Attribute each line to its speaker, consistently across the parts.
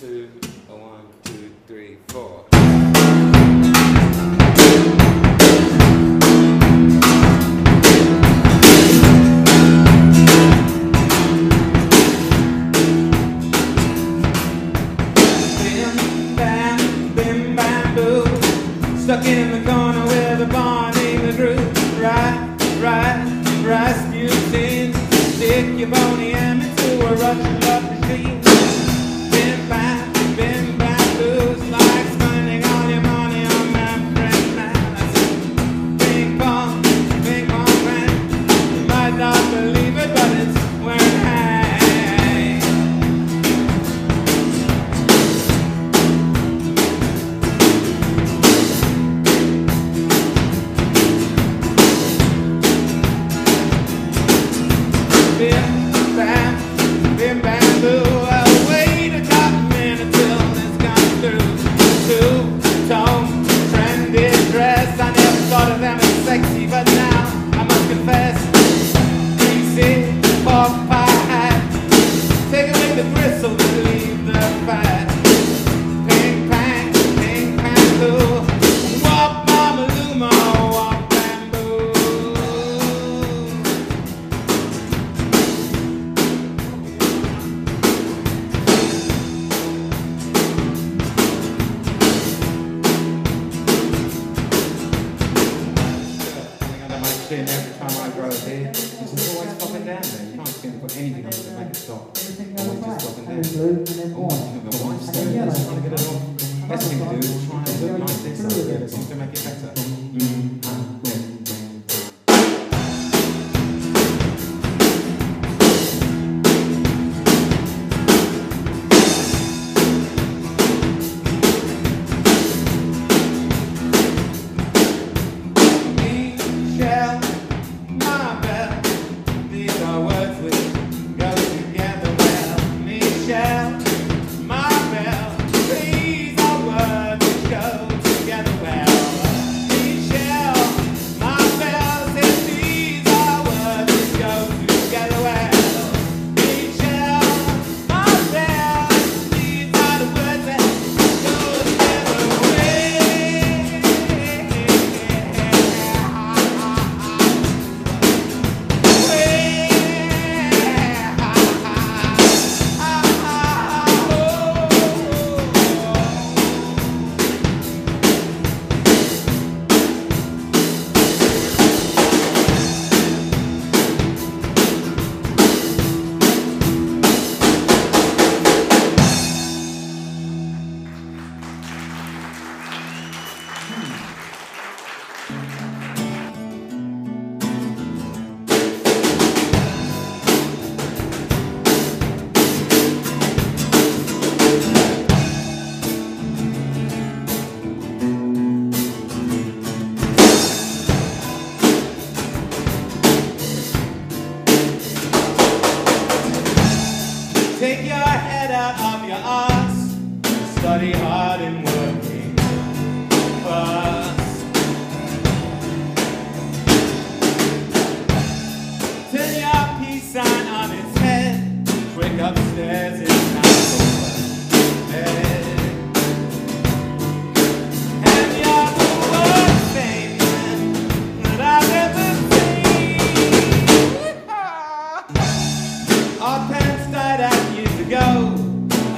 Speaker 1: 是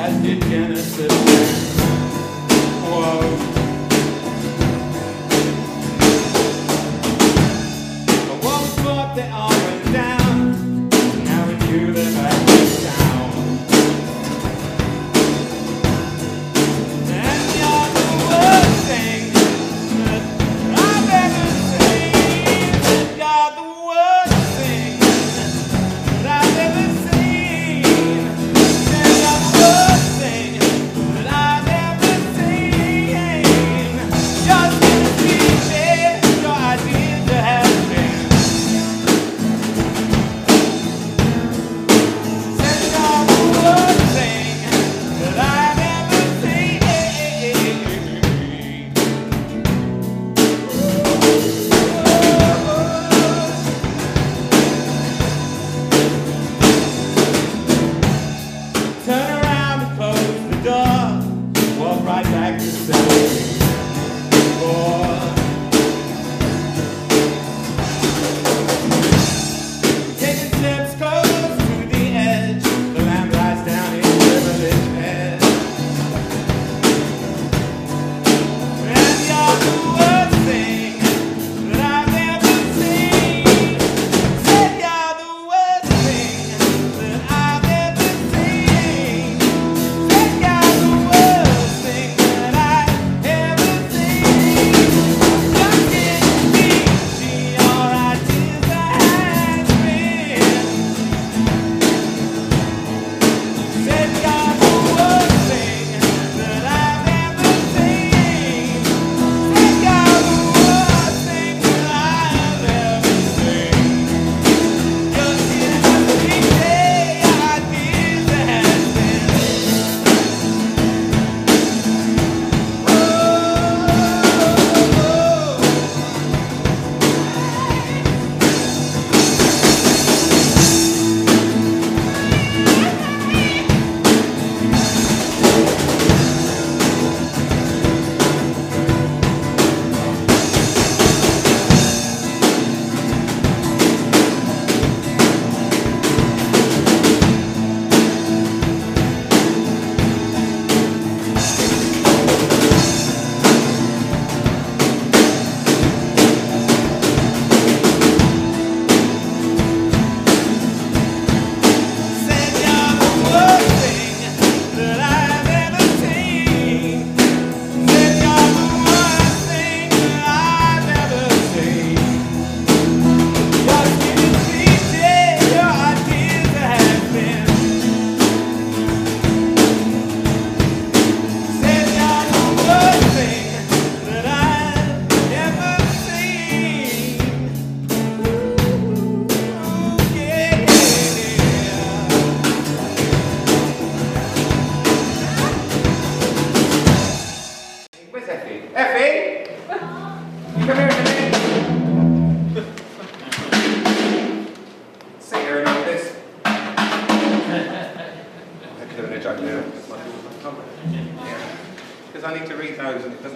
Speaker 1: as did Genesis. Whoa.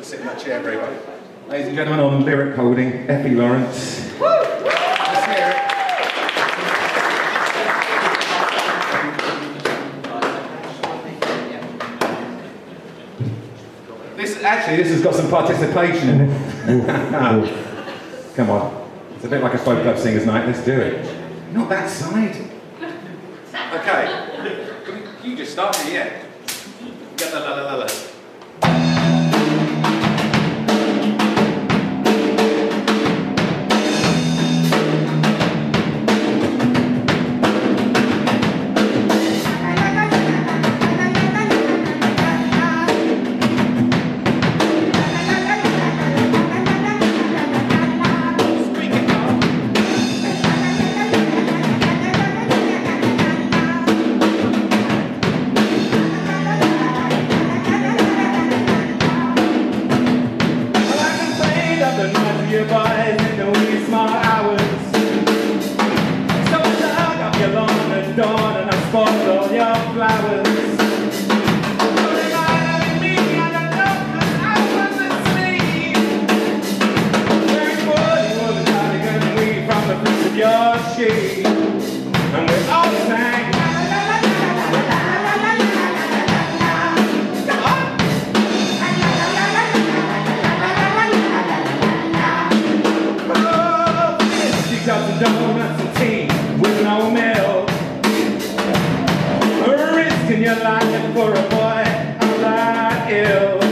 Speaker 1: sit in that chair very well. Ladies and gentlemen, on lyric holding, Effie Lawrence. This actually, this has got some participation in it. Come on, it's a bit like a folk club singers' night. Let's do it. Not that side. Okay, you just start me, yeah. Get the la la la la. you by like him for a boy. I'm not ill.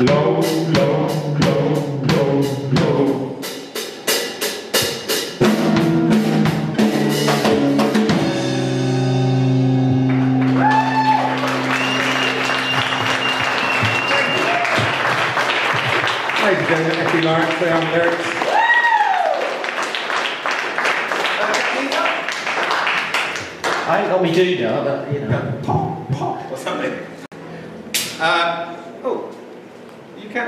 Speaker 1: low, low, low, low, low. Thank you, Lawrence, for your lyrics.
Speaker 2: I ain't got me do now, but you know.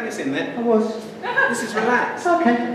Speaker 1: practicing that.
Speaker 2: I was.
Speaker 1: This is relaxed.
Speaker 2: Okay.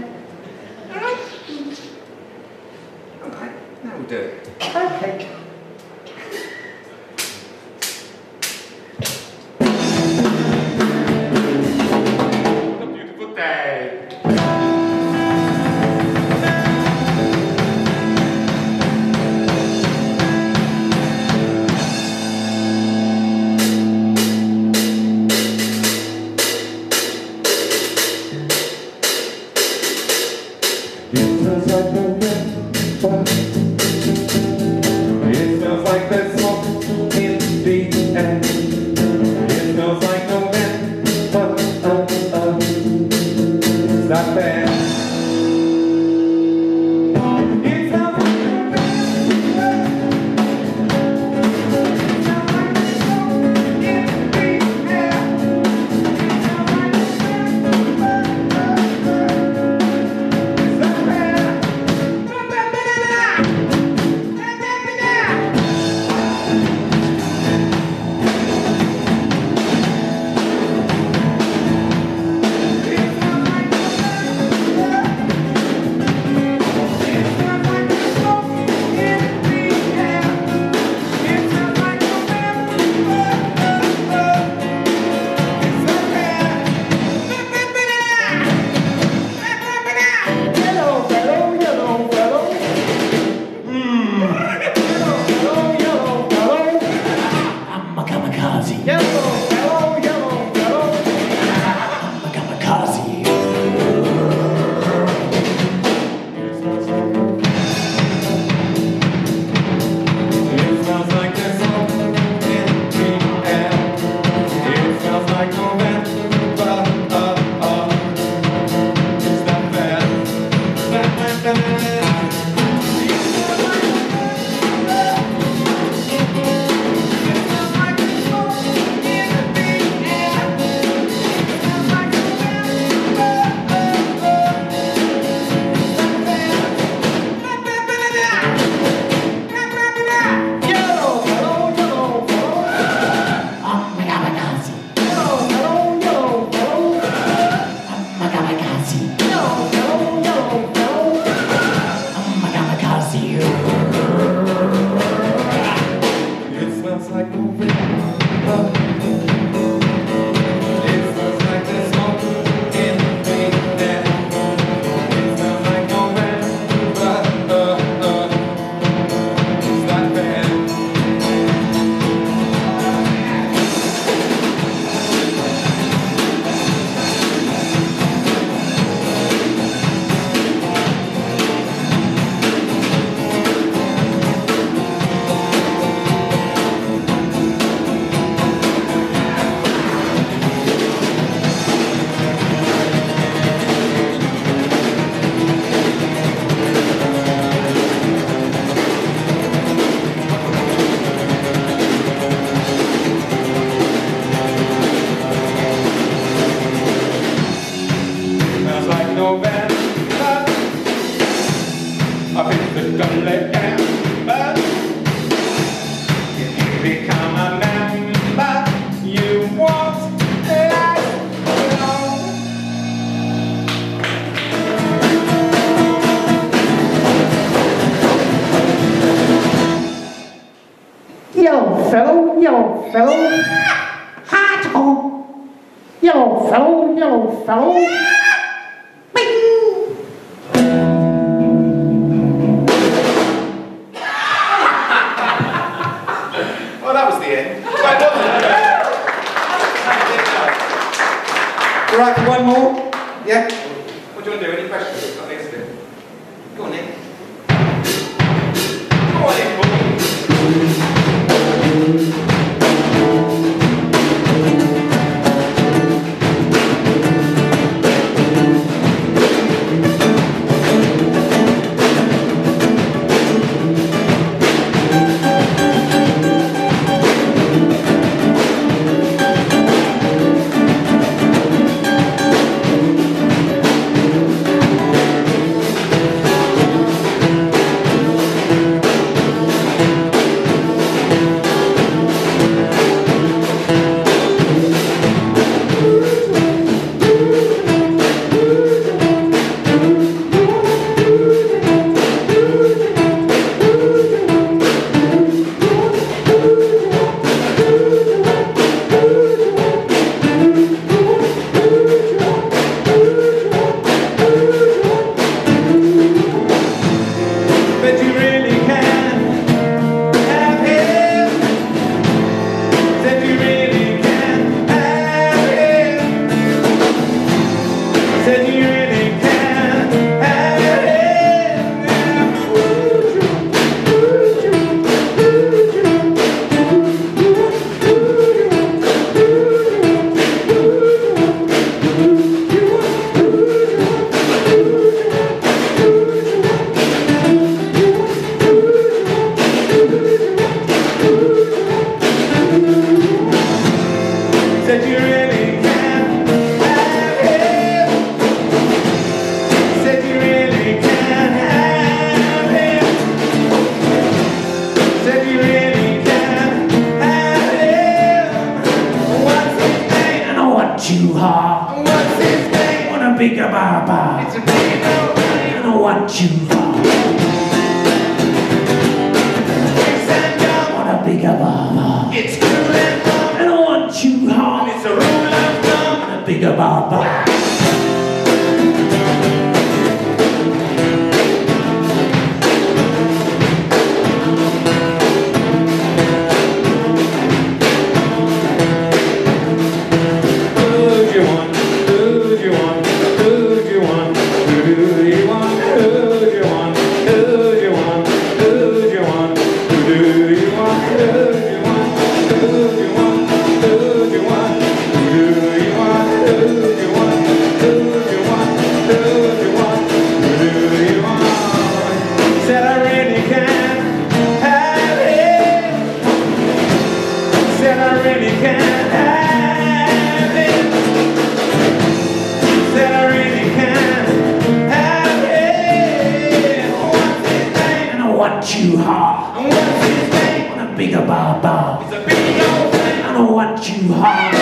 Speaker 1: bigger.
Speaker 3: It's a big old
Speaker 1: thing. I
Speaker 3: don't
Speaker 1: want you hard.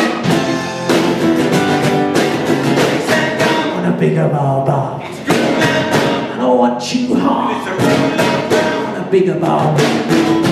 Speaker 3: I a
Speaker 1: bigger
Speaker 3: barbar. I
Speaker 1: don't want you hard. I want a bigger.